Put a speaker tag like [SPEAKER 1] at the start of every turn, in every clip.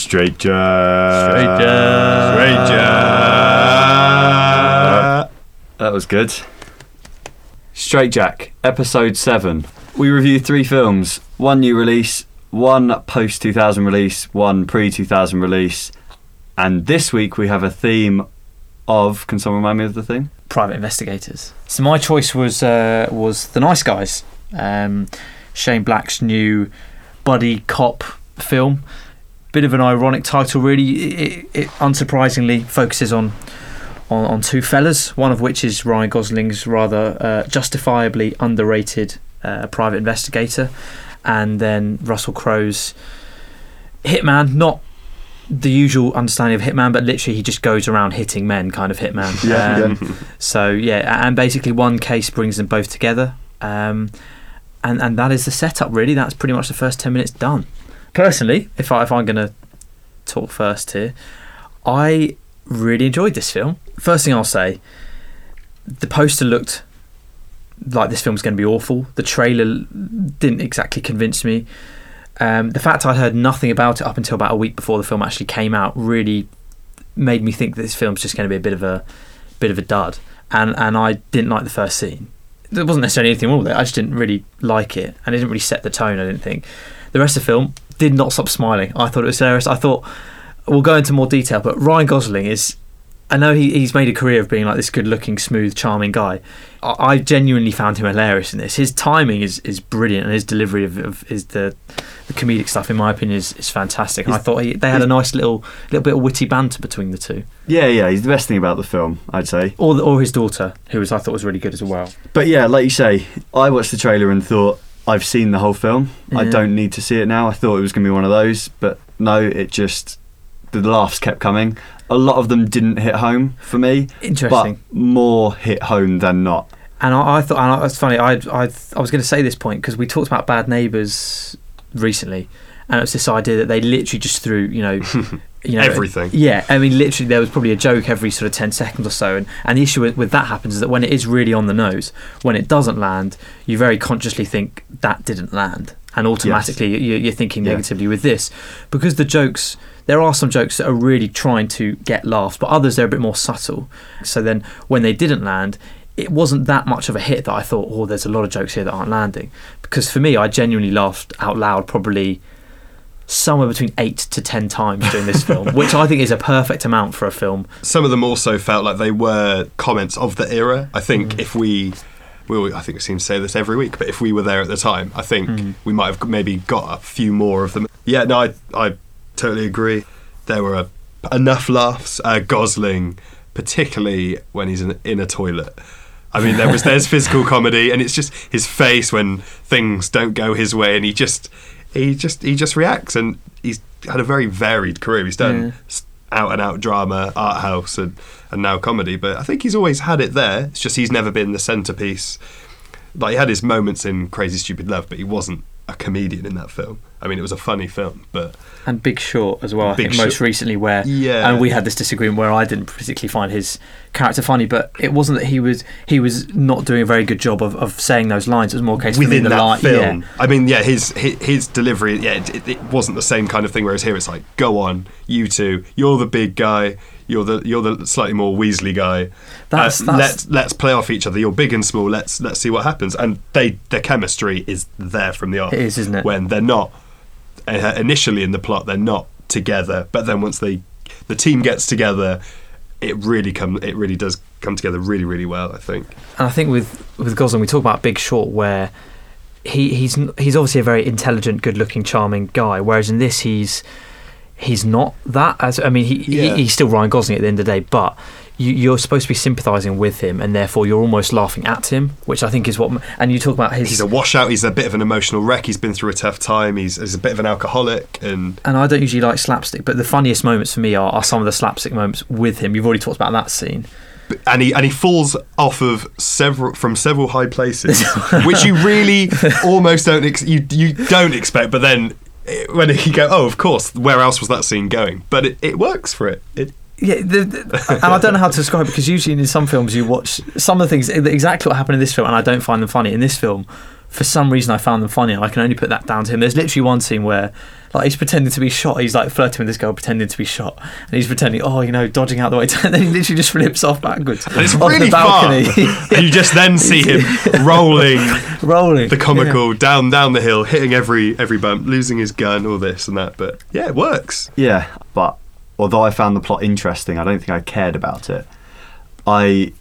[SPEAKER 1] Straight Jack.
[SPEAKER 2] Straight Jack.
[SPEAKER 1] Straight Jack.
[SPEAKER 2] That was good. Straight Jack, episode 7. We review three films one new release, one post 2000 release, one pre 2000 release. And this week we have a theme of. Can someone remind me of the theme?
[SPEAKER 3] private investigators. So my choice was uh, was The Nice Guys, um, Shane Black's new buddy cop film. Bit of an ironic title, really. It, it unsurprisingly focuses on, on on two fellas. One of which is Ryan Gosling's rather uh, justifiably underrated uh, private investigator, and then Russell Crowe's hitman. Not the usual understanding of hitman, but literally he just goes around hitting men, kind of hitman.
[SPEAKER 1] Yeah,
[SPEAKER 3] Um,
[SPEAKER 1] yeah.
[SPEAKER 3] so yeah, and basically one case brings them both together, um, and and that is the setup. Really, that's pretty much the first ten minutes done. Personally, if I if I'm gonna talk first here, I really enjoyed this film. First thing I'll say, the poster looked like this film's going to be awful. The trailer didn't exactly convince me. Um, the fact I'd heard nothing about it up until about a week before the film actually came out really made me think that this film's just going to be a bit of a bit of a dud. And and I didn't like the first scene. There wasn't necessarily anything wrong with it. I just didn't really like it, and it didn't really set the tone. I didn't think. The rest of the film did not stop smiling. I thought it was hilarious. I thought we'll go into more detail, but Ryan Gosling is. I know he, he's made a career of being like this good-looking, smooth, charming guy. I, I genuinely found him hilarious in this. His timing is, is brilliant, and his delivery of, of is the the comedic stuff, in my opinion, is, is fantastic. And I thought he, they had a nice little little bit of witty banter between the two,
[SPEAKER 2] Yeah, yeah, he's the best thing about the film, I'd say.
[SPEAKER 3] or the, or his daughter, who was I thought was really good as well.
[SPEAKER 2] But yeah, like you say, I watched the trailer and thought, I've seen the whole film. I don't need to see it now. I thought it was going to be one of those, but no, it just. The laughs kept coming. A lot of them didn't hit home for me,
[SPEAKER 3] Interesting.
[SPEAKER 2] but more hit home than not.
[SPEAKER 3] And I, I thought, and it's funny. I, I, I was going to say this point because we talked about Bad Neighbours recently, and it was this idea that they literally just threw, you know, you know,
[SPEAKER 1] Everything.
[SPEAKER 3] Yeah, I mean, literally, there was probably a joke every sort of ten seconds or so, and, and the issue with, with that happens is that when it is really on the nose, when it doesn't land, you very consciously think that didn't land, and automatically you, you're thinking
[SPEAKER 2] Yeah.
[SPEAKER 3] negatively with this because the jokes. There are some jokes that are really trying to get laughs, but others they're a bit more subtle. So then, when they didn't land, it wasn't that much of a hit that I thought, oh, there's a lot of jokes here that aren't landing. Because for me, I genuinely laughed out loud probably somewhere between eight to ten times during this film, which I think is a perfect amount for a film.
[SPEAKER 1] Some of them also felt like they were comments of the era. I think if we, we I think we seem to say this every week, but if we were there at the time, I think we might have maybe got a few more of them. Yeah, no, I, I totally agree. There were enough laughs. Uh, Gosling, particularly when he's in, in a toilet. I mean, there was there's physical comedy, and it's just his face when things don't go his way, and he just he just he just reacts, and he's had a very varied career. He's done
[SPEAKER 3] Yeah.
[SPEAKER 1] out and out drama, art house, and and now comedy. But I think he's always had it there. It's just he's never been the centerpiece. Like he had his moments in Crazy Stupid Love, but he wasn't a comedian in that film. I mean, it was a funny film, but
[SPEAKER 3] And Big Short as well, I think most recently, where
[SPEAKER 1] Yeah.
[SPEAKER 3] and we had this disagreement where I didn't particularly find his character funny, but it wasn't that he was he was not doing a very good job of, of saying those lines. It was more a case
[SPEAKER 1] within
[SPEAKER 3] the
[SPEAKER 1] that
[SPEAKER 3] line,
[SPEAKER 1] film,
[SPEAKER 3] yeah.
[SPEAKER 1] I mean, yeah, his his, his delivery, yeah, it, it, it wasn't the same kind of thing. Whereas here, it's like, go on, you two, you're the big guy, you're the you're the slightly more Weasley guy.
[SPEAKER 3] That's-
[SPEAKER 1] Uh,
[SPEAKER 3] that's-
[SPEAKER 1] let's let's play off each other. You're big and small. Let's let's see what happens. And they their chemistry is there from the off.
[SPEAKER 3] It is, isn't it?
[SPEAKER 1] When they're not uh, initially in the plot, they're not together, but then once they the team gets together, it really come it really does come together really really well. I think.
[SPEAKER 3] And I think with with Gosling, we talk about Big Short, where he he's he's obviously a very intelligent, good-looking, charming guy. Whereas in this, he's he's not that. As I mean, he,
[SPEAKER 1] Yeah.
[SPEAKER 3] he he's still Ryan Gosling at the end of the day, but you, you're supposed to be sympathising with him, and therefore you're almost laughing at him, which I think is what. And you talk about his.
[SPEAKER 1] He's a washout. He's a bit of an emotional wreck. He's been through a tough time. He's, he's a bit of an alcoholic, and
[SPEAKER 3] and I don't usually like slapstick, but the funniest moments for me are, are some of the slapstick moments with him. You've already talked about that scene.
[SPEAKER 1] and he and he falls off of several from several high places, which you really almost don't ex- you you don't expect. But then eh, when you go, oh, of course, where else was that scene going? But it, it works for it. It
[SPEAKER 3] Yeah, the, the- and I don't know how to describe it because usually in some films you watch some of the things exactly what happened in this film, and I don't find them funny. In this film, for some reason I found them funny. and I can only put that down to him. There's literally one scene where like he's pretending to be shot. He's like flirting with this girl, pretending to be shot, and he's pretending, oh, you know, dodging out the way. And then he literally just flips off backwards
[SPEAKER 1] And it's
[SPEAKER 3] off
[SPEAKER 1] really
[SPEAKER 3] the balcony,
[SPEAKER 1] and you just then see him rolling
[SPEAKER 3] rolling
[SPEAKER 1] the comical down down the hill, hitting every every bump, losing his gun, all this and that. But yeah, it works.
[SPEAKER 2] Yeah, but although I found the plot interesting, I don't think I cared about it. I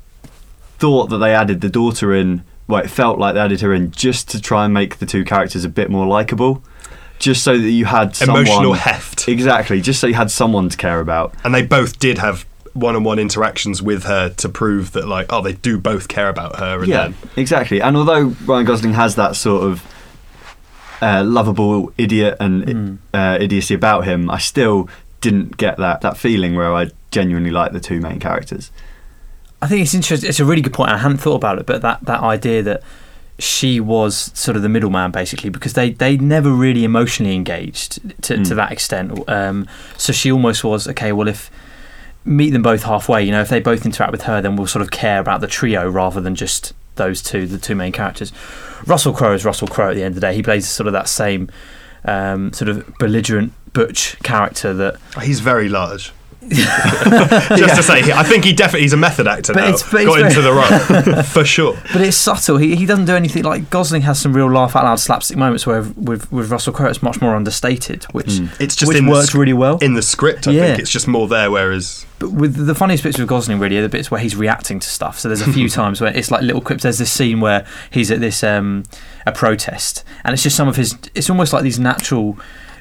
[SPEAKER 2] thought that they added the daughter in. Well, it felt like they added her in just to try and make the two characters a bit more likable, just so that you had someone,
[SPEAKER 1] Emotional heft.
[SPEAKER 2] Exactly, just so you had someone to care about.
[SPEAKER 1] And they both did have one-on-one interactions with her to prove that, like, oh, they do both care about her. And
[SPEAKER 2] yeah,
[SPEAKER 1] then
[SPEAKER 2] exactly. And although Ryan Gosling has that sort of uh, lovable idiot and
[SPEAKER 3] Mm.
[SPEAKER 2] uh, idiocy about him, I still didn't get that that feeling where I genuinely like the two main characters.
[SPEAKER 3] I think it's interesting. It's a really good point. I hadn't thought about it, but that, that idea that she was sort of the middleman, basically, because they, they never really emotionally engaged to, to
[SPEAKER 2] Mm.
[SPEAKER 3] that extent. Um, so she almost was okay. Well, if meet them both halfway, you know, if they both interact with her, then we'll sort of care about the trio rather than just those two, the two main characters. Russell Crowe is Russell Crowe at the end of the day. He plays sort of that same um, sort of belligerent butch character that
[SPEAKER 1] he's very large. Just to say, I think he definitely he's a method actor
[SPEAKER 3] But
[SPEAKER 1] now.
[SPEAKER 3] it's- but it's
[SPEAKER 1] Got
[SPEAKER 3] very-
[SPEAKER 1] into the role for sure.
[SPEAKER 3] But it's subtle. He, he doesn't do anything like Gosling has some real laugh out loud slapstick moments where with with Russell Crowe it's much more understated, which
[SPEAKER 2] Mm.
[SPEAKER 1] It's just
[SPEAKER 3] which works
[SPEAKER 1] sc-
[SPEAKER 3] really well.
[SPEAKER 1] in the script. I
[SPEAKER 3] Yeah.
[SPEAKER 1] think it's just more there. Whereas
[SPEAKER 3] But with the funniest bits with Gosling really are the bits where he's reacting to stuff. So there's a few times where it's like little clips. There's this scene where he's at this um, a protest, and it's just some of his. It's almost like these natural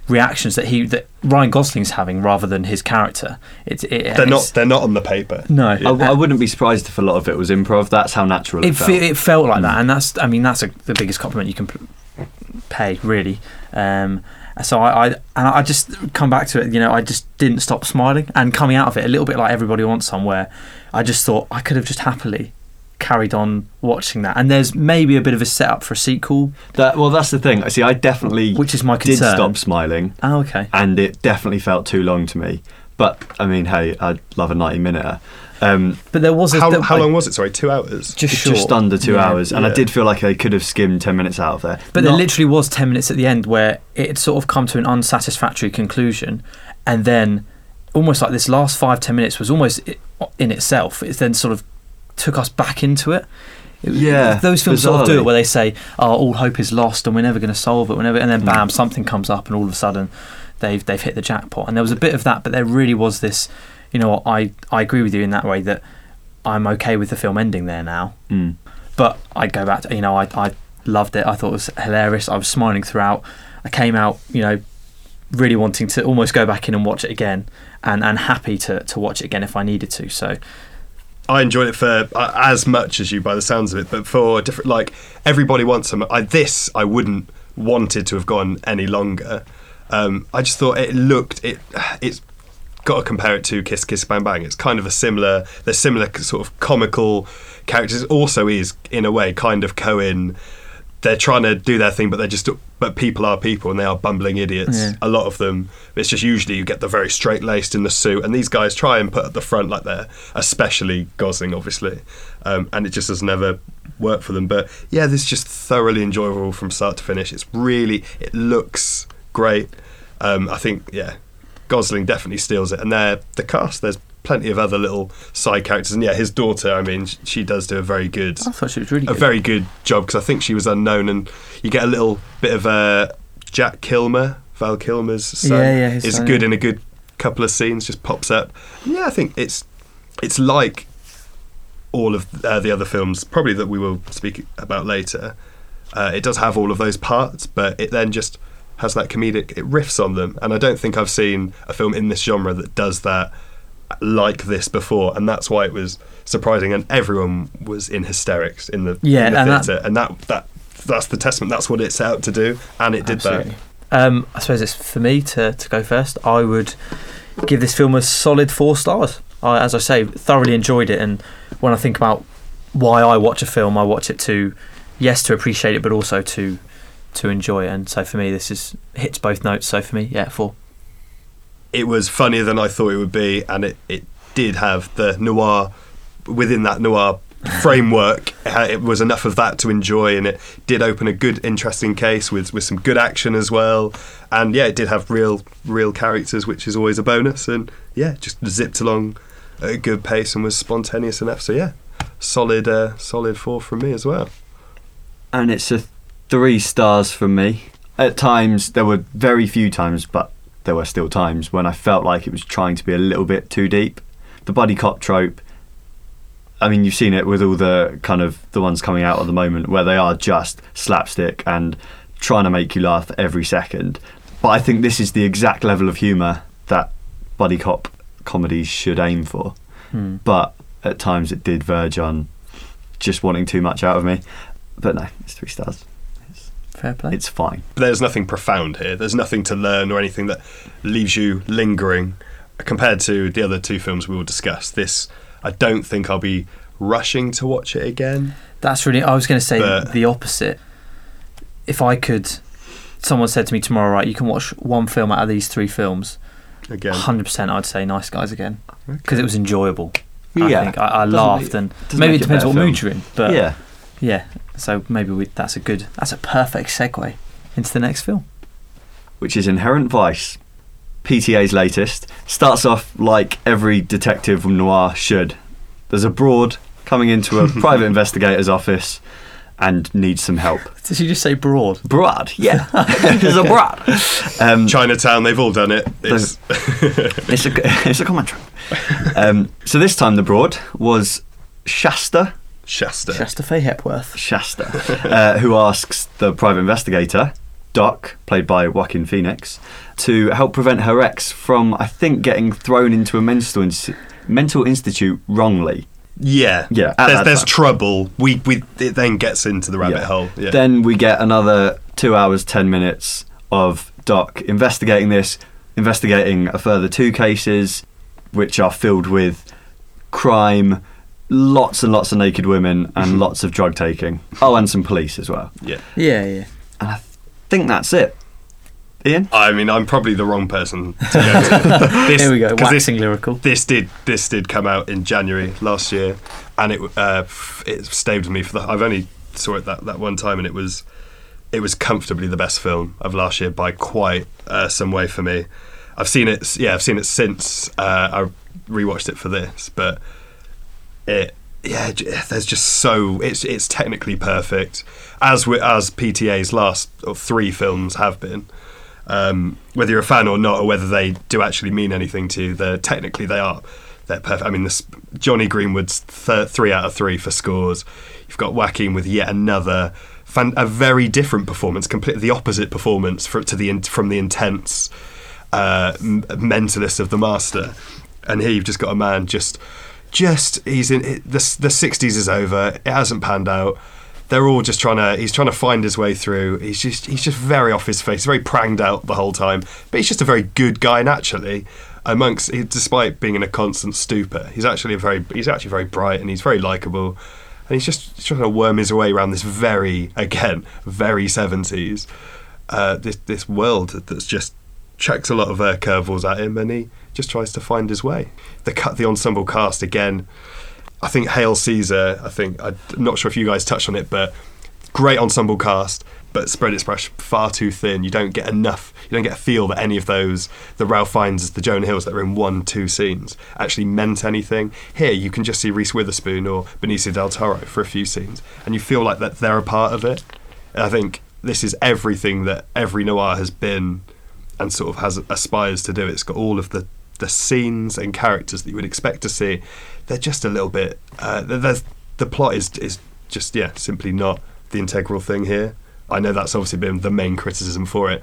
[SPEAKER 3] reactions that he that Ryan Gosling's having rather than his character. It's it,
[SPEAKER 1] they're not they're not on the paper.
[SPEAKER 3] No,
[SPEAKER 2] I, I wouldn't be surprised if a lot of it was improv. That's how natural it,
[SPEAKER 3] it,
[SPEAKER 2] felt.
[SPEAKER 3] it felt like that, and that's I mean that's a, the biggest compliment you can p- pay really. Um, so I, I and I just come back to it. You know, I just didn't stop smiling, and coming out of it a little bit like everybody wants somewhere. I just thought I could have just happily carried on watching that, and there's maybe a bit of a setup for a sequel,
[SPEAKER 2] That, well, that's the thing. I See, I definitely
[SPEAKER 3] which is my concern.
[SPEAKER 2] did
[SPEAKER 3] concern.
[SPEAKER 2] stop smiling,
[SPEAKER 3] Oh, okay.
[SPEAKER 2] and it definitely felt too long to me. But I mean, hey, I'd love a ninety-minute. Um,
[SPEAKER 3] But there was a,
[SPEAKER 1] How,
[SPEAKER 3] there-
[SPEAKER 1] how long was it? Sorry, two hours.
[SPEAKER 3] Just short.
[SPEAKER 2] just under two
[SPEAKER 3] Yeah.
[SPEAKER 2] hours, and I did feel like I could have skimmed ten minutes out of there.
[SPEAKER 3] But there literally was 10 minutes at the end where it had sort of come to an unsatisfactory conclusion. And then almost like this last five, 10 minutes was almost in itself. It then sort of took us back into it. It-
[SPEAKER 2] Yeah,
[SPEAKER 3] Those films sort of do it where they say, oh, all hope is lost and we're never going to solve it. We're and then
[SPEAKER 2] Mm.
[SPEAKER 3] bam, something comes up and all of a sudden they've, they've hit the jackpot. And there was a bit of that, but there really was this, you know I, I agree with you in that way that I'm okay with the film ending there now
[SPEAKER 2] Mm.
[SPEAKER 3] but I'd go back to you know I I loved it. I thought it was hilarious. I was smiling throughout. I came out you know really wanting to almost go back in and watch it again, and and happy to to watch it again if I needed to. So
[SPEAKER 1] I enjoyed it for uh, as much as you, by the sounds of it, but for different like everybody wants some. I, this I wouldn't wanted to have gone any longer. Um, I just thought it looked it. It's got to compare it to Kiss Kiss Bang Bang. It's kind of a similar. There's similar sort of comical characters. It also is in a way kind of Coen. They're trying to do their thing, but they're just but people are people and they are bumbling idiots.
[SPEAKER 3] Yeah.
[SPEAKER 1] A lot of them. It's just usually you get the very straight laced in the suit, and these guys try and put at the front like they're especially Gosling, obviously, um, and it just has never worked for them. But yeah, this is just thoroughly enjoyable from start to finish. It's really it looks great. Um, I think yeah, Gosling definitely steals it, and there the cast. There's plenty of other little side characters, and yeah, his daughter. I mean, she does do a very good
[SPEAKER 3] I thought she was really
[SPEAKER 1] a
[SPEAKER 3] good.
[SPEAKER 1] very good job because I think she was unknown, and you get a little bit of uh, Jack Kilmer, Val Kilmer's son,
[SPEAKER 3] Yeah, yeah,
[SPEAKER 1] is
[SPEAKER 3] son,
[SPEAKER 1] good in a good couple of scenes. Just pops up. Yeah, I think it's it's like all of uh, the other films, probably that we will speak about later. Uh, it does have all of those parts, but it then just has that comedic. It riffs on them, and I don't think I've seen a film in this genre that does that like this before, and that's why it was surprising. And everyone was in hysterics in the
[SPEAKER 3] Yeah,
[SPEAKER 1] in the
[SPEAKER 3] and that-
[SPEAKER 1] theatre, and that that that's the testament. That's what it set out to do, and it did
[SPEAKER 3] Absolutely. Um, I suppose it's for me to, to go first. I would give this film a solid four stars. I, as I say, thoroughly enjoyed it, and when I think about why I watch a film, I watch it to yes to appreciate it, but also to to enjoy it. And so for me, this is hits both notes. So for me, yeah, four.
[SPEAKER 1] It was funnier than I thought it would be, and it it did have the noir within that noir framework. It was enough of that to enjoy, and it did open a good, interesting case with with some good action as well. And yeah, it did have real real characters, which is always a bonus. And yeah, just zipped along at a good pace and was spontaneous enough. So yeah, solid uh, solid four from me as well.
[SPEAKER 2] and it's a three stars from me. At times, there were very few times, but there were still times when I felt like it was trying to be a little bit too deep. The buddy cop trope. I mean, you've seen it with all the kind of the ones coming out at the moment where they are just slapstick and trying to make you laugh every second. But I think this is the exact level of humour that buddy cop comedies should aim for.
[SPEAKER 3] Hmm.
[SPEAKER 2] But at times it did verge on just wanting too much out of me. But no, it's three stars.
[SPEAKER 3] Fair play.
[SPEAKER 2] It's fine.
[SPEAKER 1] There's nothing profound here. There's nothing to learn or anything that leaves you lingering compared to the other two films we will discuss. This, I don't think I'll be rushing to watch it again.
[SPEAKER 3] That's really. I was going to say
[SPEAKER 1] But-
[SPEAKER 3] the opposite. If I could, someone said to me tomorrow, right, you can watch one film out of these three films.
[SPEAKER 1] Again,
[SPEAKER 3] Hundred percent, I'd say Nice Guys again because it was enjoyable. I
[SPEAKER 2] Yeah.
[SPEAKER 3] think I, I laughed
[SPEAKER 2] make-
[SPEAKER 3] and maybe it
[SPEAKER 2] it a
[SPEAKER 3] depends what
[SPEAKER 2] better
[SPEAKER 3] mood you're in. But
[SPEAKER 2] yeah.
[SPEAKER 3] yeah, so maybe we, that's a good, that's a perfect segue into the next film.
[SPEAKER 2] Which is Inherent Vice. PTA's latest. Starts off like every detective noir should. There's a broad coming into a private investigator's office and needs some help.
[SPEAKER 3] Did you just say broad?
[SPEAKER 2] Broad, yeah. There's a broad. Um,
[SPEAKER 1] Chinatown, they've all done it. It's,
[SPEAKER 2] it's a it's a common trope. Um, so this time the broad was Shasta,
[SPEAKER 1] Shasta.
[SPEAKER 3] Shasta Faye Hepworth.
[SPEAKER 2] Shasta, uh, who asks the private investigator, Doc, played by Joaquin Phoenix, to help prevent her ex from, I think, getting thrown into a mental ins- mental institute wrongly.
[SPEAKER 1] Yeah,
[SPEAKER 2] Yeah, at
[SPEAKER 1] There's, there's trouble. We we it then gets into the rabbit
[SPEAKER 2] Yeah.
[SPEAKER 1] hole. Yeah.
[SPEAKER 2] Then we get another two hours, ten minutes of Doc investigating this, investigating a further two cases, which are filled with crime, lots and lots of naked women, and lots of drug taking. Oh, and some police as well.
[SPEAKER 1] yeah.
[SPEAKER 3] Yeah, yeah.
[SPEAKER 2] And I think that's it. Ian?
[SPEAKER 1] I mean, I'm probably the wrong person to go to. this,
[SPEAKER 3] Here we go.
[SPEAKER 1] 'cause this,
[SPEAKER 3] Waxing lyrical.
[SPEAKER 1] this did this did come out in January last year, and it uh, it stayed with me for the. I've only saw it that, that one time, and it was it was comfortably the best film of last year by quite uh, some way for me. I've seen it. Yeah, I've seen it since uh, I rewatched it for this, but it yeah, there's just so it's it's technically perfect as we, as PTA's last three films have been. Um, whether you're a fan or not, or whether they do actually mean anything to you, they're technically they are. They're perfect. I mean, this Jonny Greenwood's th- three out of three for scores. You've got Joaquin with yet another fan- a very different performance, completely the opposite performance for, to the in- from the intense uh, m- mentalist of the master. And here you've just got a man just just he's in the the 60s is over. It hasn't panned out. They're all just trying to. He's trying to find his way through. He's just he's just very off his face, very pranged out the whole time. But he's just a very good guy naturally. Amongst, despite being in a constant stupor, he's actually a very he's actually very bright and he's very likable. And he's just trying to worm his way around this very again very 70s uh, this this world that's just chucks a lot of uh, curveballs at him, and he just tries to find his way. The cut, the ensemble cast again. I think Hail Caesar. I think I'm not sure if you guys touched on it, but great ensemble cast, but spread its brush far too thin. You don't get enough. You don't get a feel that any of those, the Ralph Fiennes, the Jonah Hills that are in one, two scenes, actually meant anything. Here, you can just see Reese Witherspoon or Benicio del Toro for a few scenes, and you feel like that they're a part of it. And I think this is everything that every noir has been and sort of has aspires to do. It's got all of the the scenes and characters that you would expect to see. They're just a little bit. Uh, the plot is is just yeah, simply not the integral thing here. I know that's obviously been the main criticism for it,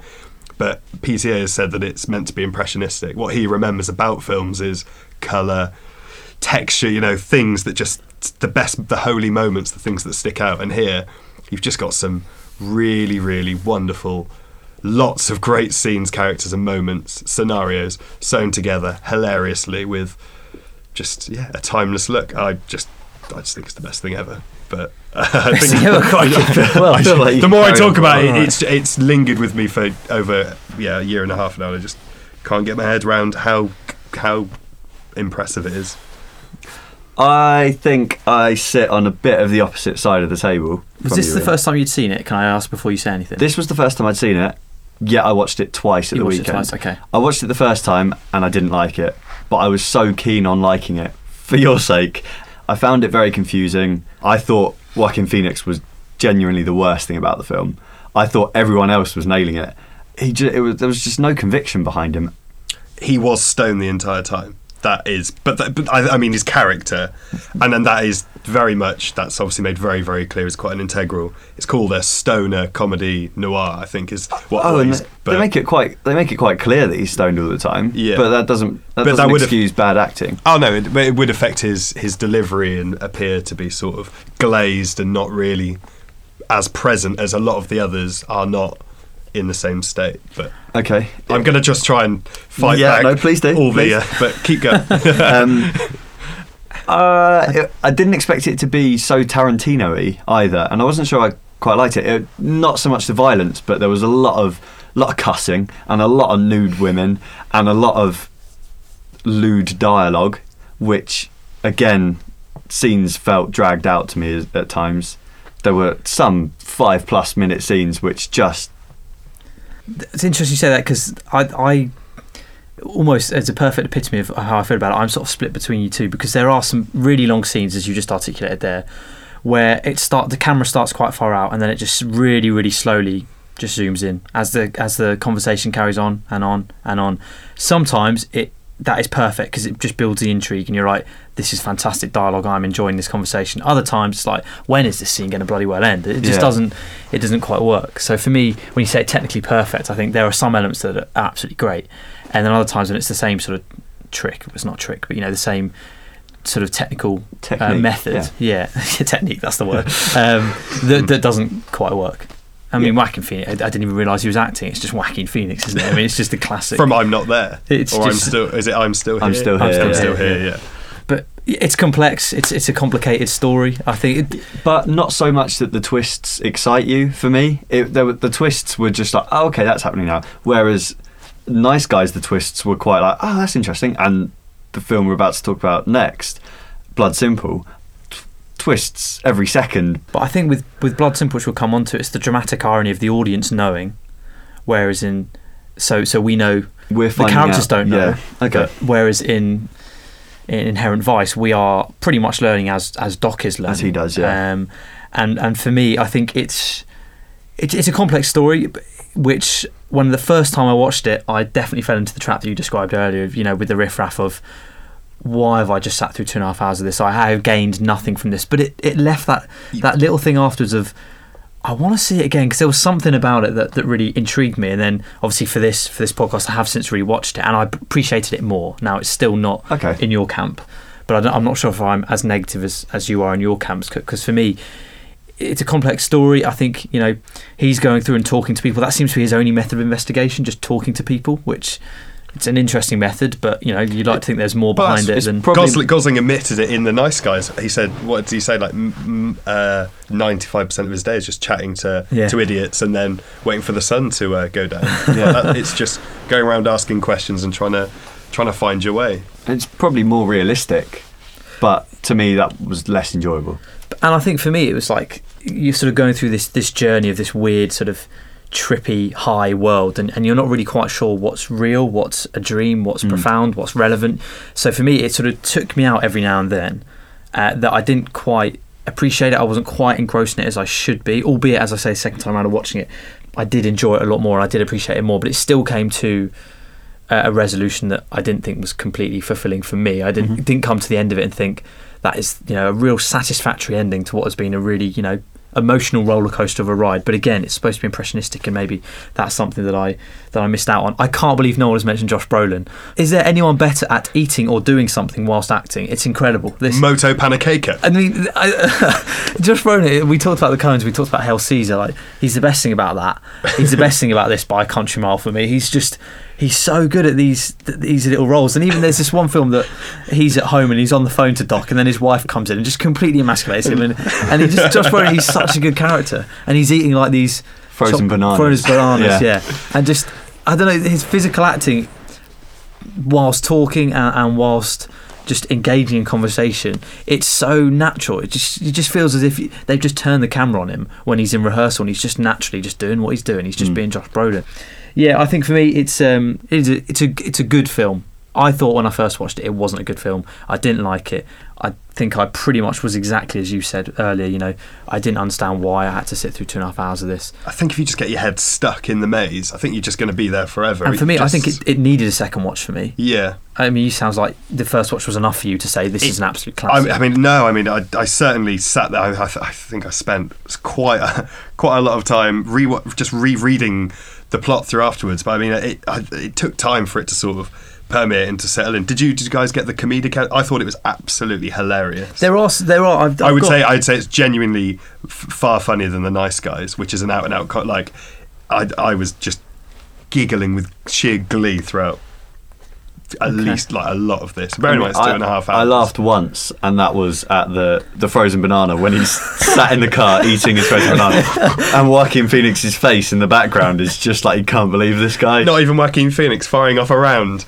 [SPEAKER 1] but PTA has said that it's meant to be impressionistic. What he remembers about films is color, texture, you know, things that just the best, the holy moments, the things that stick out. And here, you've just got some really, really wonderful, lots of great scenes, characters, and moments, scenarios sewn together hilariously with just yeah a timeless look. I just, I just think it's the best thing ever. But uh, I think
[SPEAKER 2] Well, I like
[SPEAKER 1] the more I talk about it,
[SPEAKER 3] Alright.
[SPEAKER 1] it's it's lingered with me for over yeah a year and a half now. I just can't get my head around how how impressive it is.
[SPEAKER 2] I think I sit on a bit of the opposite side of the table.
[SPEAKER 3] Was this the
[SPEAKER 2] Ian.
[SPEAKER 3] first time you'd seen it? Can I ask before you say anything?
[SPEAKER 2] This was the first time I'd seen it. Yet I watched it twice at
[SPEAKER 3] you
[SPEAKER 2] the
[SPEAKER 3] watched it
[SPEAKER 2] weekend.
[SPEAKER 3] twice, okay.
[SPEAKER 2] I watched it the first time and I didn't like it, but I was so keen on liking it for your sake. I found it very confusing. I thought Joaquin Phoenix was genuinely the worst thing about the film. I thought everyone else was nailing it. He ju- it was, there was just no conviction behind him.
[SPEAKER 1] he was stone the entire time. That is, but, that, but I, I mean his character, and then that is very much that's obviously made very very clear. It's quite an integral. It's called a stoner comedy noir. I think is what.
[SPEAKER 2] Oh,
[SPEAKER 1] he's-
[SPEAKER 2] they
[SPEAKER 1] but
[SPEAKER 2] make it quite they make it quite clear that he's stoned all the time.
[SPEAKER 1] Yeah.
[SPEAKER 2] but that doesn't that
[SPEAKER 1] But
[SPEAKER 2] doesn't
[SPEAKER 1] that
[SPEAKER 2] excuse bad acting.
[SPEAKER 1] oh no, it, it would affect his his delivery and appear to be sort of glazed and not really as present as a lot of the others are not in the same state. But
[SPEAKER 2] Okay,
[SPEAKER 1] I'm going to just try and fight
[SPEAKER 2] Yeah,
[SPEAKER 1] back.
[SPEAKER 2] no, please do,
[SPEAKER 1] All
[SPEAKER 2] please.
[SPEAKER 1] the, uh, but keep going.
[SPEAKER 2] um, uh, I didn't expect it to be so Tarantino-y either, and I wasn't sure I quite liked it. it. Not so much the violence, but there was a lot of lot of cussing and a lot of nude women and a lot of lewd dialogue, which again scenes felt dragged out to me at times. There were some five plus minute scenes which just
[SPEAKER 3] It's interesting you say that because I, I almost as a perfect epitome of how I feel about it. I'm sort of split between you two because there are some really long scenes, as you just articulated there, where it start the camera starts quite far out and then it just really, really slowly just zooms in as the as the conversation carries on and on and on. Sometimes it that is perfect because it just builds the intrigue and you're like, this is fantastic dialogue. I'm enjoying this conversation. Other times it's like, when is this scene going to bloody well end? It just
[SPEAKER 2] Yeah.
[SPEAKER 3] doesn't it doesn't quite work. So for me, when you say technically perfect, I think there are some elements that are absolutely great, and then other times when it's the same sort of trick. It's not trick, but you know the same sort of technical uh, method. Yeah, technique. That's the word. Um, that, that doesn't quite work. I mean, Joaquin Phoenix. I, I didn't even realise he was acting. It's just Joaquin Phoenix, isn't it? I mean, it's just a classic.
[SPEAKER 1] From I'm not there.
[SPEAKER 3] It's
[SPEAKER 1] or I'm still. Is it I'm still here?
[SPEAKER 2] I'm still
[SPEAKER 3] I'm
[SPEAKER 2] here.
[SPEAKER 3] still
[SPEAKER 1] I'm
[SPEAKER 2] yeah.
[SPEAKER 1] still here. Yeah.
[SPEAKER 3] but it's complex. It's it's a complicated story. I think. It,
[SPEAKER 2] but not so much that the twists excite you. For me, it, there were, the twists were just like, oh, okay, that's happening now. Whereas Nice Guys, the twists were quite like, oh, that's interesting. And the film we're about to talk about next, Blood Simple, t- twists every second.
[SPEAKER 3] But I think with with Blood Simple, which we'll come on to, it's the dramatic irony of the audience knowing, whereas in so so we know
[SPEAKER 2] We're
[SPEAKER 3] the characters
[SPEAKER 2] out-
[SPEAKER 3] don't know.
[SPEAKER 2] Yeah. Okay.
[SPEAKER 3] but whereas in in Inherent Vice, we are pretty much learning as as Doc is learning.
[SPEAKER 2] As he does, yeah.
[SPEAKER 3] Um, and and for me, I think it's it's it's a complex story, which when the first time I watched it, I definitely fell into the trap that you described earlier. You know, with the riffraff of why have I just sat through two and a half hours of this? I have gained nothing from this, but it, it left that that little thing afterwards of I want to see it again because there was something about it that, that really intrigued me. And then obviously for this for this podcast, I have since rewatched it and I appreciated it more. Now it's still not
[SPEAKER 2] Okay.
[SPEAKER 3] in your camp, but I don't, I'm not sure if I'm as negative as, as you are in your camps because for me. It's a complex story. I think you know he's going through and talking to people. That seems to be his only method of investigation, just talking to people. Which it's an interesting method, but you know you'd like to think there's more
[SPEAKER 1] But
[SPEAKER 3] behind it
[SPEAKER 2] it's
[SPEAKER 3] than
[SPEAKER 2] Probably-
[SPEAKER 1] Gosling, Gosling admitted it in the Nice Guys. He said, "What did he say? Like ninety-five percent of his day is just chatting to
[SPEAKER 3] Yeah.
[SPEAKER 1] to idiots and then waiting for the sun to uh, go down. yeah. that, it's just going around asking questions and trying to trying to find your way.
[SPEAKER 2] It's probably more realistic, but to me, that was less enjoyable.
[SPEAKER 3] and I think for me it was like you're sort of going through this this journey of this weird sort of trippy high world and, and you're not really quite sure what's real what's a dream what's
[SPEAKER 2] Mm.
[SPEAKER 3] profound what's relevant so for me it sort of took me out every now and then uh, that I didn't quite appreciate it I wasn't quite engrossed in it as I should be albeit as I say second time around of watching it I did enjoy it a lot more and I did appreciate it more but it still came to uh, a resolution that I didn't think was completely fulfilling for me I didn't
[SPEAKER 2] Mhm.
[SPEAKER 3] didn't come to the end of it and think that is you know a real satisfactory ending to what has been a really you know emotional roller coaster of a ride but again it's supposed to be impressionistic and maybe that's something that I that I missed out on I can't believe no one has mentioned Josh Brolin is there anyone better at eating or doing something whilst acting it's incredible this
[SPEAKER 1] Moto Panacake.
[SPEAKER 3] I mean, I, Josh Brolin. We talked about the Coens. We talked about Hail Caesar. Like he's the best thing about that. He's the best thing about this by a country mile for me. He's just he's so good at these th- these little roles. And even there's this one film that he's at home and he's on the phone to Doc, and then his wife comes in and just completely emasculates him. And and he just Josh Brolin. He's such a good character, and he's eating like these
[SPEAKER 2] Frozen
[SPEAKER 3] chop-
[SPEAKER 2] bananas.
[SPEAKER 3] Frozen bananas,
[SPEAKER 2] Yeah.
[SPEAKER 3] yeah. And just I don't know his physical acting whilst talking and, and whilst just engaging in conversation. It's so natural. It just it just feels as if they've just turned the camera on him when he's in rehearsal and he's just naturally just doing what he's doing. He's just
[SPEAKER 2] Mm.
[SPEAKER 3] being Josh Brolin. Yeah, I think for me it's um it's a it's a it's a good film. I thought when I first watched it, it wasn't a good film. I didn't like it. I think I pretty much was exactly as you said earlier. You know, I didn't understand why I had to sit through two and a half hours of this.
[SPEAKER 1] I think if you just get your head stuck in the maze, I think you're just going to be there forever.
[SPEAKER 3] And for me, I think it, it needed a second watch for me.
[SPEAKER 1] Yeah,
[SPEAKER 3] I mean, you sounds like the first watch was enough for you to say this is an absolute
[SPEAKER 1] I,
[SPEAKER 3] classic.
[SPEAKER 1] I mean, no, I mean, I, I certainly sat there. I, I, th- I think I spent quite a, quite a lot of time re just rereading the plot through afterwards. But I mean, it I, it took time for it to sort of permeate and to settle in. Did you did you guys get the comedic? I thought it was absolutely hilarious.
[SPEAKER 3] there are there are. I've,
[SPEAKER 1] I
[SPEAKER 3] I've
[SPEAKER 1] would
[SPEAKER 3] got-
[SPEAKER 1] say I'd say it's genuinely f- far funnier than the Nice Guys, which is an out and out like. I I was just giggling with sheer glee throughout. At
[SPEAKER 3] Okay.
[SPEAKER 1] least like a lot of this. In mind it's two and a half hours.
[SPEAKER 2] I laughed once, and that was at the the frozen banana when he's sat in the car eating his frozen banana, and Joaquin Phoenix's face in the background is just like you can't believe this guy.
[SPEAKER 1] Not even Joaquin Phoenix firing off a round,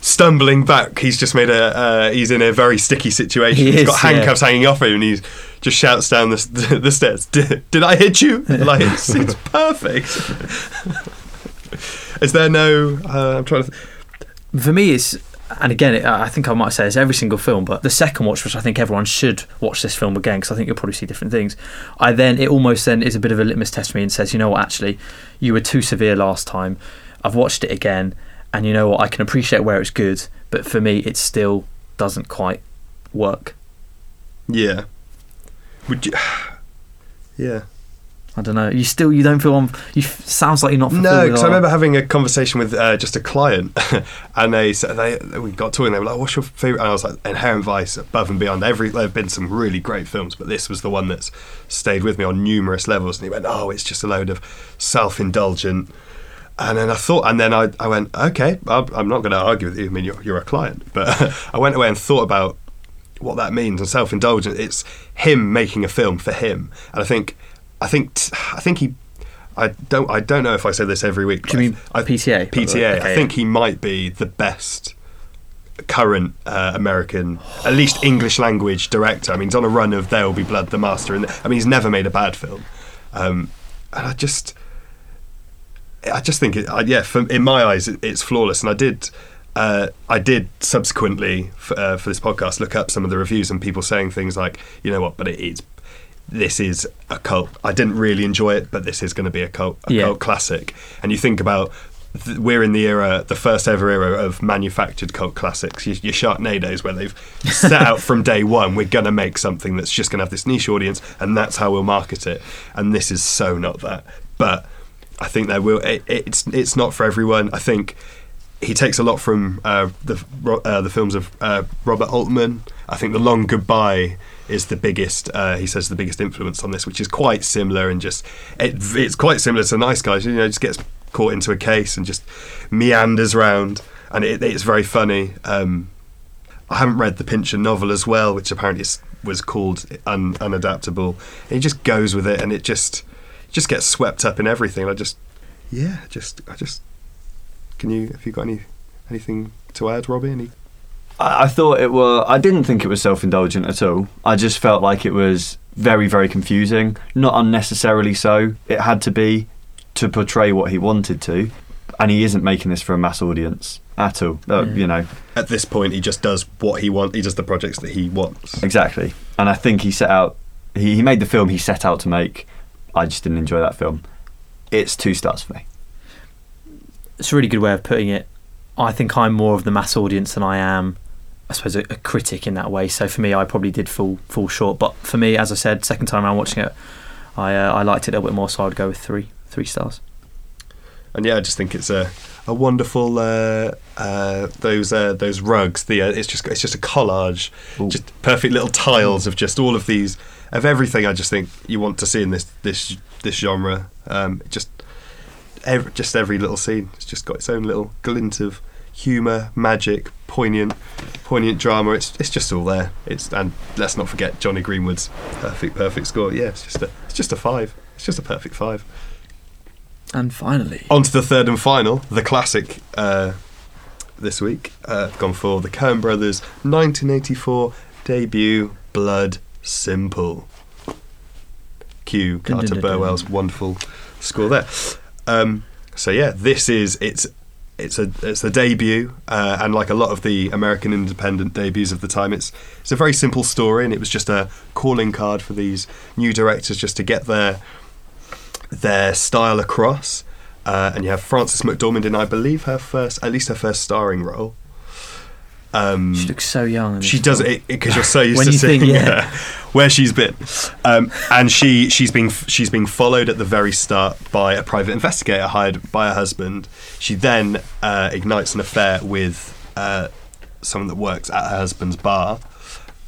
[SPEAKER 1] stumbling back. He's just made a. Uh, he's in a very sticky situation.
[SPEAKER 3] He
[SPEAKER 1] He's
[SPEAKER 3] is,
[SPEAKER 1] got
[SPEAKER 3] yeah.
[SPEAKER 1] handcuffs hanging off him, and he just shouts down the, the stairs. Did, did I hit you? Like it's, it's perfect. Is there no? Uh, I'm trying to. Th-
[SPEAKER 3] for me, it's and again, I think I might say it's every single film, but the second watch, which I think everyone should watch this film again, because I think you'll probably see different things. I then it almost then is a bit of a litmus test for me and says, you know what, actually, you were too severe last time. I've watched it again, and you know what, I can appreciate where it's good, but for me, it still doesn't quite work.
[SPEAKER 1] yeah. Would you? Yeah.
[SPEAKER 3] I don't know. You still you don't feel on. You f- sounds like you're not.
[SPEAKER 1] No, because I remember having a conversation with uh, just a client, and they said they we got talking. They were like, "What's your favorite?" And I was like, "Inherent Vice, above and beyond." Every there have been some really great films, but this was the one that's stayed with me on numerous levels. And he went, "Oh, it's just a load of self-indulgent." And then I thought, and then I, I went, "Okay, I'm I'm not going to argue with you. I mean, you're, you're a client." But I went away and thought about what that means and self-indulgent. It's him making a film for him, and I think, I think, t- I think he. I don't. I don't know if I say this every week.
[SPEAKER 3] Do you mean
[SPEAKER 1] I,
[SPEAKER 3] PTA?
[SPEAKER 1] PTA.
[SPEAKER 3] Okay,
[SPEAKER 1] I think he might be the best current uh, American, at least English language director. I mean, he's on a run of There Will Be Blood, The Master, and I mean, he's never made a bad film. Um, and I just, I just think, it, I, yeah, for, in my eyes, it, it's flawless. And I did, uh, I did subsequently for, uh, for this podcast look up some of the reviews and people saying things like, you know what, but it is. This is a cult. I didn't really enjoy it, but this is going to be a cult, a
[SPEAKER 3] Yeah.
[SPEAKER 1] cult classic. And you think about th- we're in the era, the first ever era of manufactured cult classics. Your, your Sharknadoes, where they've set out from day one, we're going to make something that's just going to have this niche audience, and that's how we'll market it. And this is so not that. But I think there will. It, it's it's not for everyone. I think he takes a lot from uh, the uh, the films of uh, Robert Altman. I think The Long Goodbye is the biggest. Uh, he says the biggest influence on this, which is quite similar and just it, it's quite similar to Nice Guys. You know, just gets caught into a case and just meanders round, and it, it's very funny. Um, I haven't read the Pynchon novel as well, which apparently is, was called un, Unadaptable. And he just goes with it, and it just just gets swept up in everything. I just yeah, just I just can you have you got any anything to add, Robbie? Any
[SPEAKER 2] I, I thought it were. I didn't think it was self-indulgent at all. I just felt like it was very, very confusing. Not unnecessarily so. It had to be to portray what he wanted to, and he isn't making this for a mass audience at all. Uh,
[SPEAKER 3] Mm.
[SPEAKER 2] You know
[SPEAKER 1] at this point he just does what he wants. He does the projects that he wants.
[SPEAKER 2] exactly. And I think he set out. He, he made the film he set out to make. I just didn't enjoy that film. It's two stars for me.
[SPEAKER 3] it's a really good way of putting it. I think I'm more of the mass audience than I am, I suppose, a, a critic in that way. So for me, I probably did fall fall short. But for me, as I said, second time around watching it, I uh, I liked it a little bit more. So I'd go with three three stars.
[SPEAKER 1] And yeah, I just think it's a a wonderful uh, uh, those uh, those rugs. The uh, it's just it's just a collage,
[SPEAKER 2] Ooh.
[SPEAKER 1] just perfect little tiles of just all of these of everything. I just think you want to see in this this this genre. Um, just every, just every little scene. It's just got its own little glint of humour, magic, poignant poignant drama. It's it's just all there. It's and let's not forget Jonny Greenwood's perfect perfect score. Yeah, it's just a it's just a five. It's just a perfect five.
[SPEAKER 3] And finally,
[SPEAKER 1] On to the third and final, the classic uh, this week. Uh, gone for the Coen Brothers 1984 debut, Blood Simple. Cue Carter. Burwell's wonderful score there. Um, so yeah, this is it's it's a it's the debut, uh, and like a lot of the American independent debuts of the time, it's it's a very simple story, and it was just a calling card for these new directors just to get their their style across. Uh, and you have Frances McDormand in, I believe, her first, at least her first starring role. Um,
[SPEAKER 3] She looks so young.
[SPEAKER 1] she does it because you're so used
[SPEAKER 3] When
[SPEAKER 1] to seeing
[SPEAKER 3] think, yeah.
[SPEAKER 1] her where she's been, um, and she she's being she's being followed at the very start by a private investigator hired by her husband. She then uh, ignites an affair with uh, someone that works at her husband's bar,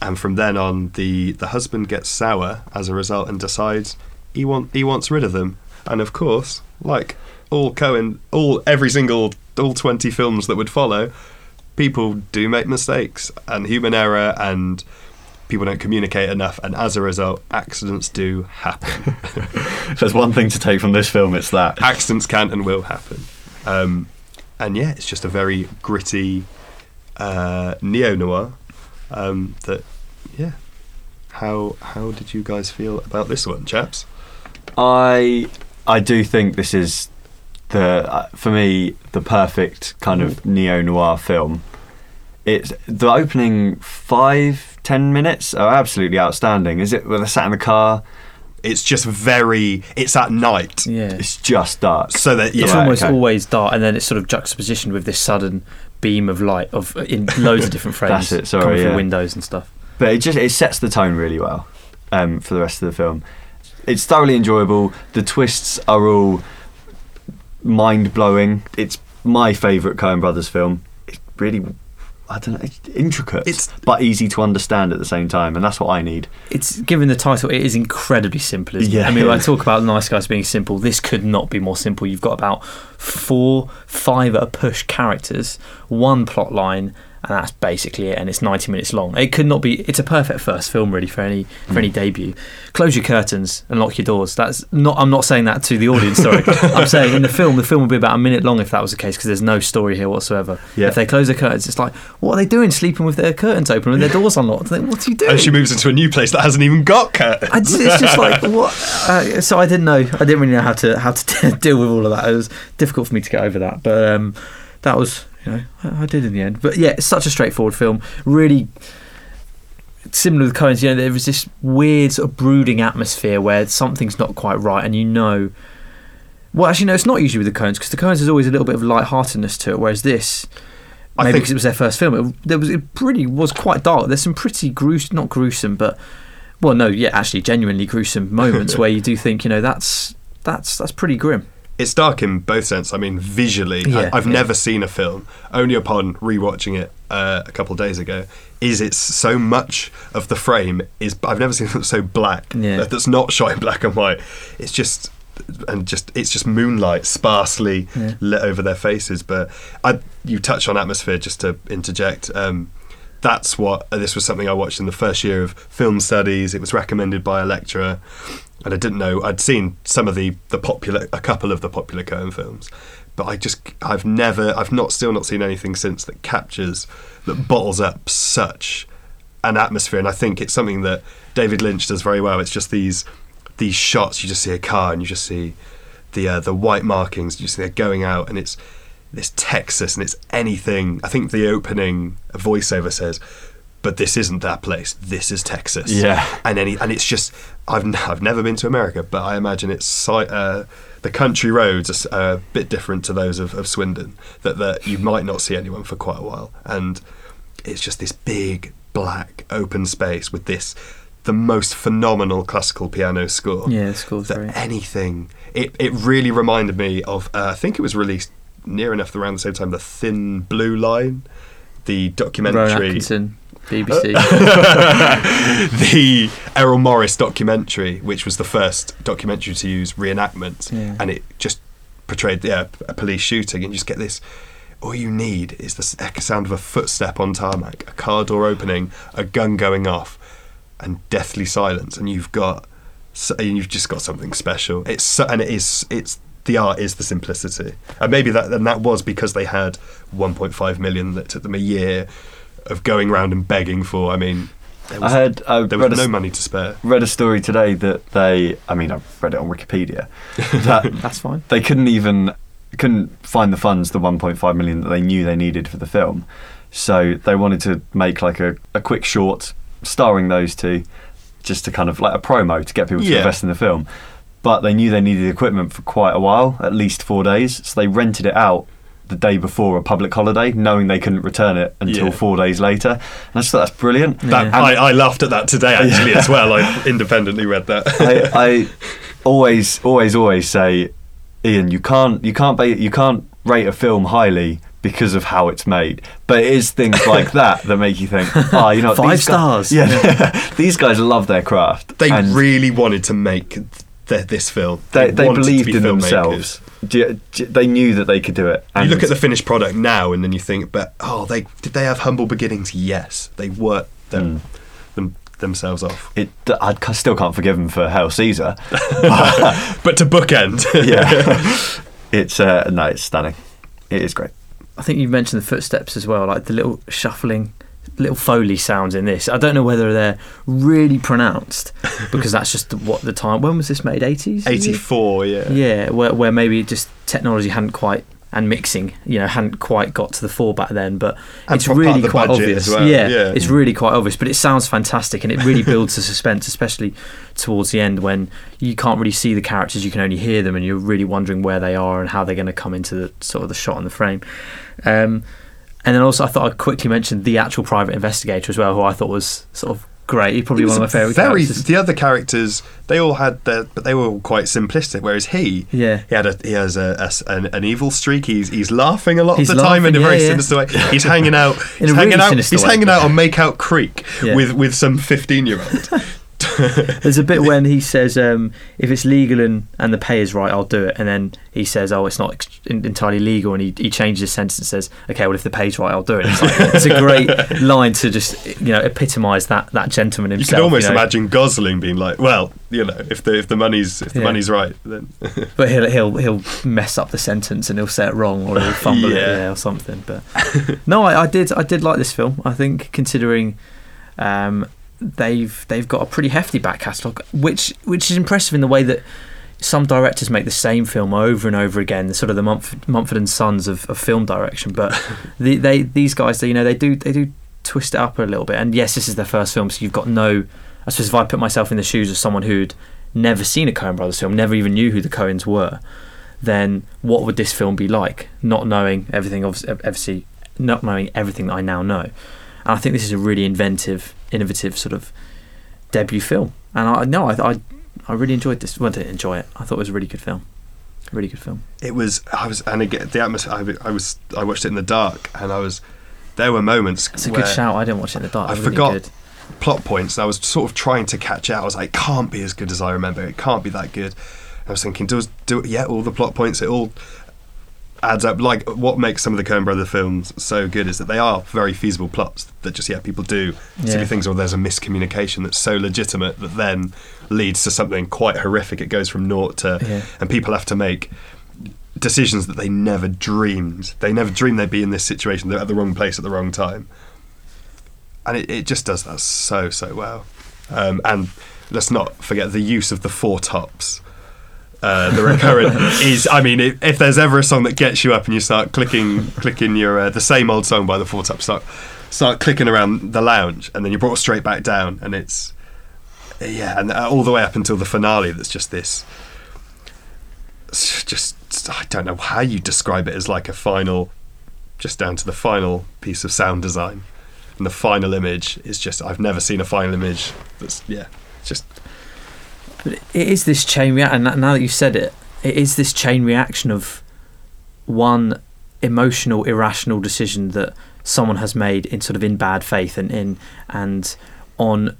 [SPEAKER 1] and from then on, the the husband gets sour as a result and decides he want he wants rid of them. And of course, like all Coen, all every single all twenty films that would follow, people do make mistakes and human error and people don't communicate enough and as a result accidents do happen.
[SPEAKER 2] If there's one thing to take from this film, it's that.
[SPEAKER 1] accidents can and will happen. Um, and yeah it's just a very gritty uh, neo-noir um, that yeah. How how did you guys feel about this one chaps?
[SPEAKER 2] I I do think this is the uh, for me the perfect kind of neo noir film. It's the opening five ten minutes are absolutely outstanding. Is it? Where they sat in the car.
[SPEAKER 1] it's just very it's at night
[SPEAKER 3] Yeah.
[SPEAKER 2] It's just dark.
[SPEAKER 1] so that yeah
[SPEAKER 3] it's
[SPEAKER 2] Right,
[SPEAKER 3] almost
[SPEAKER 2] okay.
[SPEAKER 3] always dark, and then it's sort of juxtapositioned with this sudden beam of light of in loads of different frames
[SPEAKER 2] That's it, sorry,
[SPEAKER 3] coming
[SPEAKER 2] yeah.
[SPEAKER 3] through windows and stuff.
[SPEAKER 2] but it just it sets the tone really well um, for the rest of the film. It's thoroughly enjoyable. The twists are all mind blowing. It's my favourite Coen Brothers film. It's really, I don't know, it's intricate,
[SPEAKER 1] It's-
[SPEAKER 2] but easy to understand at the same time, and that's what I need.
[SPEAKER 3] It's given the title, it is incredibly simple.
[SPEAKER 2] Yeah.
[SPEAKER 3] it? I mean, when I talk about nice guys being simple. This could not be more simple. You've got about four, five at a push characters, one plot line, and that's basically it. And it's ninety minutes long. It could not be. It's a perfect first film, really, for any for
[SPEAKER 2] Mm.
[SPEAKER 3] any debut. Close your curtains and lock your doors. That's not. I'm not saying that to the audience. Sorry, I'm saying in the film, the film would be about a minute long if that was the case, because there's no story here whatsoever.
[SPEAKER 2] Yeah.
[SPEAKER 3] If they close their curtains, it's like, what are they doing? Sleeping with their curtains open and their doors unlocked? Like, What are you doing?
[SPEAKER 1] and she moves into a new place that hasn't even got curtains
[SPEAKER 3] I it's just like what. Uh, so I didn't know. I didn't really know how to how to deal with all of that. It was difficult for me to get over that. But um, that was you know I, I did in the end. But yeah, it's such a straightforward film. Really similar with Coen's. You know, there was this weird sort of brooding atmosphere where something's not quite right, and you know. Well, actually, no. It's not usually with the Coens because the Coens has always a little bit of light-heartedness to it, whereas this,
[SPEAKER 1] I
[SPEAKER 3] maybe
[SPEAKER 1] think-
[SPEAKER 3] because it was their first film, it, there was it pretty was quite dark. There's some pretty gruesome, not gruesome, but well, no, yeah, actually, genuinely gruesome moments where you do think, you know, that's that's that's pretty grim.
[SPEAKER 1] It's dark in both sense. I mean, visually,
[SPEAKER 3] Yeah,
[SPEAKER 1] I, I've
[SPEAKER 3] yeah.
[SPEAKER 1] never seen a film. Only upon rewatching it uh, a couple of days ago, is it's so much of the frame is. I've never seen it so black.
[SPEAKER 3] Yeah.
[SPEAKER 1] that- That's not shot in black and white. It's just and just it's just moonlight sparsely lit over their faces. But I, you touch on atmosphere just to interject. Um, that's what this was something I watched in the first year of film studies. It was recommended by a lecturer, and I didn't know I'd seen some of the the popular, a couple of the popular Coen films, but I just I've never I've not still not seen anything since that captures that bottles up such an atmosphere, and I think it's something that David Lynch does very well. It's just these these shots. You just see a car, and you just see the uh, the white markings. You see they're going out, and it's this Texas, and it's anything. I think the opening voiceover says, "But this isn't that place. This is Texas."
[SPEAKER 2] Yeah.
[SPEAKER 1] and any and it's just I've n- I've never been to America, but I imagine it's si- uh, the country roads are are a bit different to those of, of Swindon. That that you might not see anyone for quite a while, and it's just this big black open space with this the most phenomenal classical piano score
[SPEAKER 3] Yeah, the score's
[SPEAKER 1] that
[SPEAKER 3] great.
[SPEAKER 1] anything. It it really reminded me of. Uh, I think it was released near enough around the same time. The Thin Blue Line, the
[SPEAKER 3] Rowan
[SPEAKER 1] documentary,
[SPEAKER 3] Atkinson, BBC.
[SPEAKER 1] Uh, the Errol Morris documentary, which was the first documentary to use reenactments,
[SPEAKER 3] Yeah.
[SPEAKER 1] and it just portrayed yeah a police shooting, and you just get this. All you need is the sound of a footstep on tarmac, a car door opening, a gun going off, and deathly silence, and you've got, and you've just got something special. It's so, and it is it's the art is the simplicity, and maybe that and that was because they had 1.5 million that took them a year of going around and begging for. I mean, there
[SPEAKER 2] I
[SPEAKER 1] was,
[SPEAKER 2] heard. I
[SPEAKER 1] there
[SPEAKER 2] read,
[SPEAKER 1] was
[SPEAKER 2] a,
[SPEAKER 1] no money to spare.
[SPEAKER 2] read a story today that they. I mean, I've read it on Wikipedia. That
[SPEAKER 3] That's fine.
[SPEAKER 2] they couldn't even couldn't find the funds, the 1.5 million that they knew they needed for the film. So they wanted to make like a, a quick short starring those two, just to kind of like a promo to get people to
[SPEAKER 1] Yeah.
[SPEAKER 2] invest in the film. But they knew they needed equipment for quite a while, at least four days. So they rented it out the day before a public holiday, knowing they couldn't return it until
[SPEAKER 1] Yeah.
[SPEAKER 2] four days later. And I just thought that's brilliant.
[SPEAKER 1] That,
[SPEAKER 3] Yeah.
[SPEAKER 1] I, I laughed at that today actually as well. I independently read that.
[SPEAKER 2] I, I always, always, always say, Ian, you can't, you can't, ba- you can't rate a film highly because of how it's made. But it is things like that that make you think, oh, you know,
[SPEAKER 3] Five
[SPEAKER 2] these guys-
[SPEAKER 3] stars.
[SPEAKER 2] yeah, these guys love their craft.
[SPEAKER 1] they
[SPEAKER 2] and
[SPEAKER 1] really wanted to make th- this film.
[SPEAKER 2] they, they
[SPEAKER 1] wanted to
[SPEAKER 2] believed
[SPEAKER 1] be
[SPEAKER 2] in
[SPEAKER 1] filmmakers.
[SPEAKER 2] themselves. Do you- do you- They knew that they could do it.
[SPEAKER 1] You look at the finished product now, and then you think, but oh, they did they have humble beginnings? Yes, they worked them,
[SPEAKER 2] Hmm.
[SPEAKER 1] them themselves off.
[SPEAKER 2] it, I still can't forgive them for Hail Caesar.
[SPEAKER 1] But to bookend,
[SPEAKER 2] yeah, it's uh, no, it's stunning. It is great.
[SPEAKER 3] I think you mentioned the footsteps as well, like the little shuffling, little foley sounds in this. I don't know whether they're really pronounced because that's just what the time. When was this made? Eighties.
[SPEAKER 1] eighty four, yeah.
[SPEAKER 3] Yeah, where where maybe just technology hadn't quite and mixing, you know, hadn't quite got to the fore back then. But
[SPEAKER 1] And
[SPEAKER 3] it's really quite obvious.
[SPEAKER 1] as well,
[SPEAKER 3] Yeah,
[SPEAKER 1] yeah.
[SPEAKER 3] it's really quite obvious. But it sounds fantastic, and it really builds the suspense, especially towards the end when you can't really see the characters, you can only hear them, and you're really wondering where they are and how they're going to come into the sort of the shot and the frame. Um, and then also, I thought I'd quickly mention the actual private investigator as well, who I thought was sort of great. He probably
[SPEAKER 1] He
[SPEAKER 3] one of my favourite
[SPEAKER 1] very,
[SPEAKER 3] characters.
[SPEAKER 1] The other characters, they all had their, but they were all quite simplistic. Whereas he,
[SPEAKER 3] Yeah.
[SPEAKER 1] he had a he has a, a an, an evil streak. He's he's laughing a lot
[SPEAKER 3] He's
[SPEAKER 1] of the time in a
[SPEAKER 3] laughing,
[SPEAKER 1] very
[SPEAKER 3] yeah, yeah.
[SPEAKER 1] sinister way. He's hanging out.
[SPEAKER 3] In
[SPEAKER 1] he's
[SPEAKER 3] a
[SPEAKER 1] hanging
[SPEAKER 3] really
[SPEAKER 1] out. He's
[SPEAKER 3] way.
[SPEAKER 1] hanging out on Makeout Creek
[SPEAKER 3] Yeah.
[SPEAKER 1] with with some fifteen year old.
[SPEAKER 3] There's a bit when he says, um, "If it's legal and, and the pay is right, I'll do it." And then he says, "Oh, it's not ex- entirely legal," and he, he changes his sentence and says, "Okay, well, if the pay's right, I'll do it." It's, like, it's a great line to just you know epitomise that that gentleman himself.
[SPEAKER 1] You can almost
[SPEAKER 3] know.
[SPEAKER 1] imagine Gosling being like, "Well, you know, if the if the money's if the
[SPEAKER 3] Yeah.
[SPEAKER 1] money's right, then
[SPEAKER 3] but he'll he'll he'll mess up the sentence and he'll say it wrong or he'll fumble it
[SPEAKER 1] Yeah.
[SPEAKER 3] yeah, or something. But no, I, I did I did like this film. I think considering um, they've they've got a pretty hefty back catalogue, which which is impressive in the way that some directors make the same film over and over again. The sort of the Mumford, Mumford and Sons of, of film direction. But the, they these guys, they, you know, they do they do twist it up a little bit. And yes, this is their first film, so you've got no. I suppose if I put myself in the shoes of someone who'd never seen a Coen Brothers film, never even knew who the Coens were, then what would this film be like? Not knowing everything, obviously, not knowing everything that I now know. And I think this is a really inventive, innovative sort of debut film. And I no, I I, I really enjoyed this. Well, I didn't enjoy it. I thought it was a really good film. Really good film.
[SPEAKER 1] it was I was and again the atmosphere. I, I was I watched it in the dark, and I was there were moments.
[SPEAKER 3] It's a good shout. I didn't watch it in the dark.
[SPEAKER 1] I
[SPEAKER 3] really
[SPEAKER 1] forgot
[SPEAKER 3] good.
[SPEAKER 1] plot points. And I was sort of trying to catch out. I was like, it can't be as good as I remember. It can't be that good. I was thinking, does do it yeah, all the plot points. It all adds up. Like what makes some of the Coen Brother films so good is that they are very feasible plots that just yeah people do silly things or there's a miscommunication that's so legitimate that then leads to something quite horrific. It goes from naught to
[SPEAKER 3] Yeah.
[SPEAKER 1] and people have to make decisions that they never dreamed. They never dreamed they'd be in this situation. They're at the wrong place at the wrong time. And it, it just does that so, so well. Um, and let's not forget the use of the Four Tops. Uh, the recurrent is, I mean, if, if there's ever a song that gets you up and you start clicking, clicking your uh, the same old song by the Four Tops, start start clicking around the lounge, and then you're brought straight back down, and it's yeah, and uh, all the way up until the finale. That's just this just I don't know how you describe it as like a final, just down to the final piece of sound design, and the final image is just I've never seen a final image that's yeah, just
[SPEAKER 3] But it is this chain reaction. And now that you've said it, it is this chain reaction of one emotional, irrational decision that someone has made in sort of in bad faith and in and on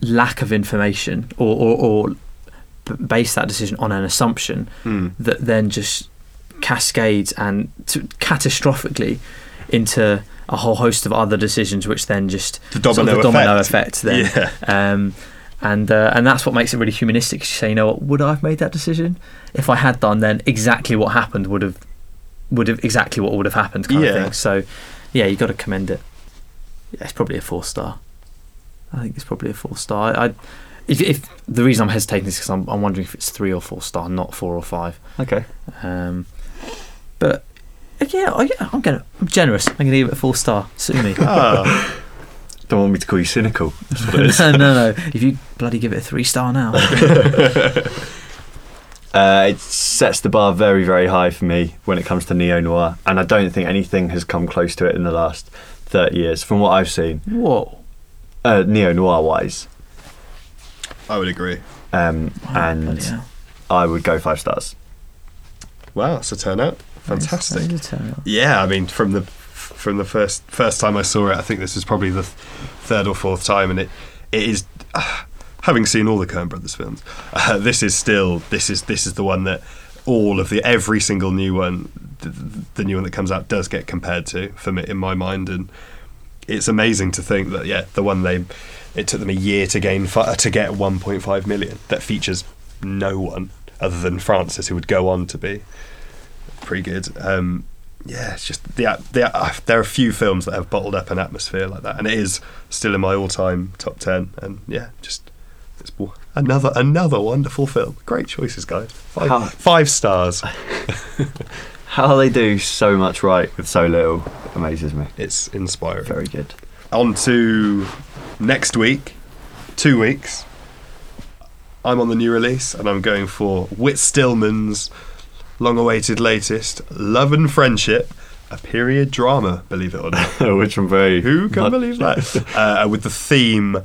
[SPEAKER 3] lack of information or or, or base that decision on an assumption
[SPEAKER 1] hmm.
[SPEAKER 3] that then just cascades and catastrophically into a whole host of other decisions, which then just
[SPEAKER 1] The
[SPEAKER 3] sort of
[SPEAKER 1] domino
[SPEAKER 3] the domino
[SPEAKER 1] effect.
[SPEAKER 3] effect then
[SPEAKER 1] Yeah.
[SPEAKER 3] um, and uh, and that's what makes it really humanistic. You say, you know what, would I have made that decision? If I had done, then exactly what happened would have would have exactly what would have happened, kind
[SPEAKER 1] Yeah.
[SPEAKER 3] of thing. So, yeah, you got to commend it. Yeah, it's probably a four star. I think it's probably a four star. I, I if, if the reason I'm hesitating is because I'm, I'm wondering if it's three or four star, not four or five.
[SPEAKER 2] Okay.
[SPEAKER 3] Um, but yeah, yeah, I'm gonna I'm generous. I'm gonna give it a four star. Sue me.
[SPEAKER 1] Ah,
[SPEAKER 2] Don't want me to call you cynical. That's what it is.
[SPEAKER 3] no, no, no. If you bloody give it a three star now,
[SPEAKER 2] Uh, it sets the bar very, very high for me when it comes to neo noir, and I don't think anything has come close to it in the last thirty years, from what I've seen,
[SPEAKER 3] whoa.
[SPEAKER 2] uh, neo noir wise.
[SPEAKER 1] I would agree.
[SPEAKER 2] Um,
[SPEAKER 3] Wow,
[SPEAKER 2] and. I would go five stars.
[SPEAKER 1] Wow, that's a turnout. Fantastic.
[SPEAKER 3] That is a turnout.
[SPEAKER 1] Yeah, I mean, from the from the first first time I saw it, I think this is probably the th- third or fourth time, and it it is. Uh, having seen all the Coen Brothers films, uh, this is still this is this is the one that all of the every single new one, the, the new one that comes out does get compared to for me in my mind, and it's amazing to think that yeah, the one they it took them a year to gain fi- to get 1.5 million that features no one other than Frances, who would go on to be pretty good. Um, yeah, it's just the, the uh, there are a few films that have bottled up an atmosphere like that, and it is still in my all-time top ten. And yeah, just it's another another wonderful film. Great choices, guys. Five,
[SPEAKER 2] How-
[SPEAKER 1] five stars.
[SPEAKER 2] How they do so much right with so little amazes me.
[SPEAKER 1] It's inspiring.
[SPEAKER 2] Very good.
[SPEAKER 1] On to next week, two weeks. I'm on the new release, and I'm going for Whit Stillman's long-awaited latest, Love and Friendship, a period drama. Believe it or not.
[SPEAKER 2] Which I'm very.
[SPEAKER 1] Who can
[SPEAKER 2] much-
[SPEAKER 1] believe that? uh, with the theme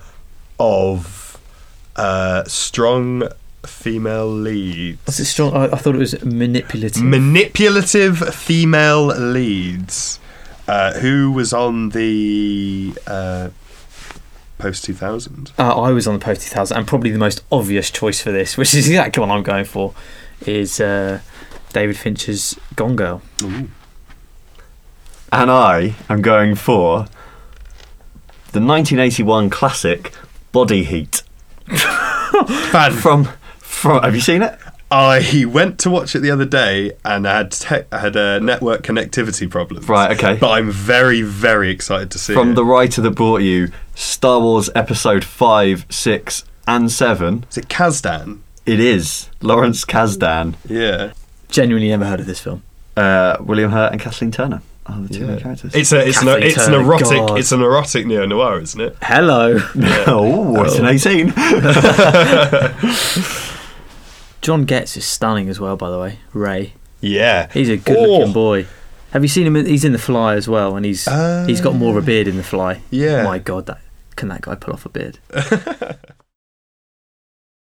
[SPEAKER 1] of uh, strong female leads.
[SPEAKER 3] Was it strong? I, I thought it was manipulative.
[SPEAKER 1] Manipulative female leads. Uh, who was on the uh, post 2000?
[SPEAKER 3] Uh, I was on the post 2000, and probably the most obvious choice for this, which is exactly what I'm going for, is uh, David Fincher's Gone Girl.
[SPEAKER 2] And I am going for the 1981 classic Body Heat.
[SPEAKER 1] Fan-
[SPEAKER 2] From. from have you seen it?
[SPEAKER 1] I went to watch it the other day and I had te- I had a network connectivity problems.
[SPEAKER 2] Right, okay.
[SPEAKER 1] But I'm very, very excited to see it.
[SPEAKER 2] From
[SPEAKER 1] it.
[SPEAKER 2] the writer that brought you Star Wars Episode 5, 6, and 7.
[SPEAKER 1] Is it Kasdan?
[SPEAKER 2] It is Lawrence Kasdan.
[SPEAKER 1] Yeah.
[SPEAKER 3] Genuinely never heard of this film.
[SPEAKER 2] uh, William Hurt, and Kathleen Turner are the two main
[SPEAKER 1] Yeah.
[SPEAKER 2] characters.
[SPEAKER 1] It's a it's an
[SPEAKER 3] Kathleen
[SPEAKER 1] it's an
[SPEAKER 3] Turner,
[SPEAKER 1] erotic
[SPEAKER 3] God.
[SPEAKER 1] it's an erotic neo noir, isn't it?
[SPEAKER 3] Hello.
[SPEAKER 2] oh, it's an 18.
[SPEAKER 3] John Getz is stunning as well, by the way. Ray.
[SPEAKER 1] Yeah.
[SPEAKER 3] He's a good
[SPEAKER 1] Oh.
[SPEAKER 3] looking boy. Have you seen him? in- He's in The Fly as well, and he's he's got more of a beard in The Fly.
[SPEAKER 1] Yeah.
[SPEAKER 3] My God, that can that guy pull off a beard?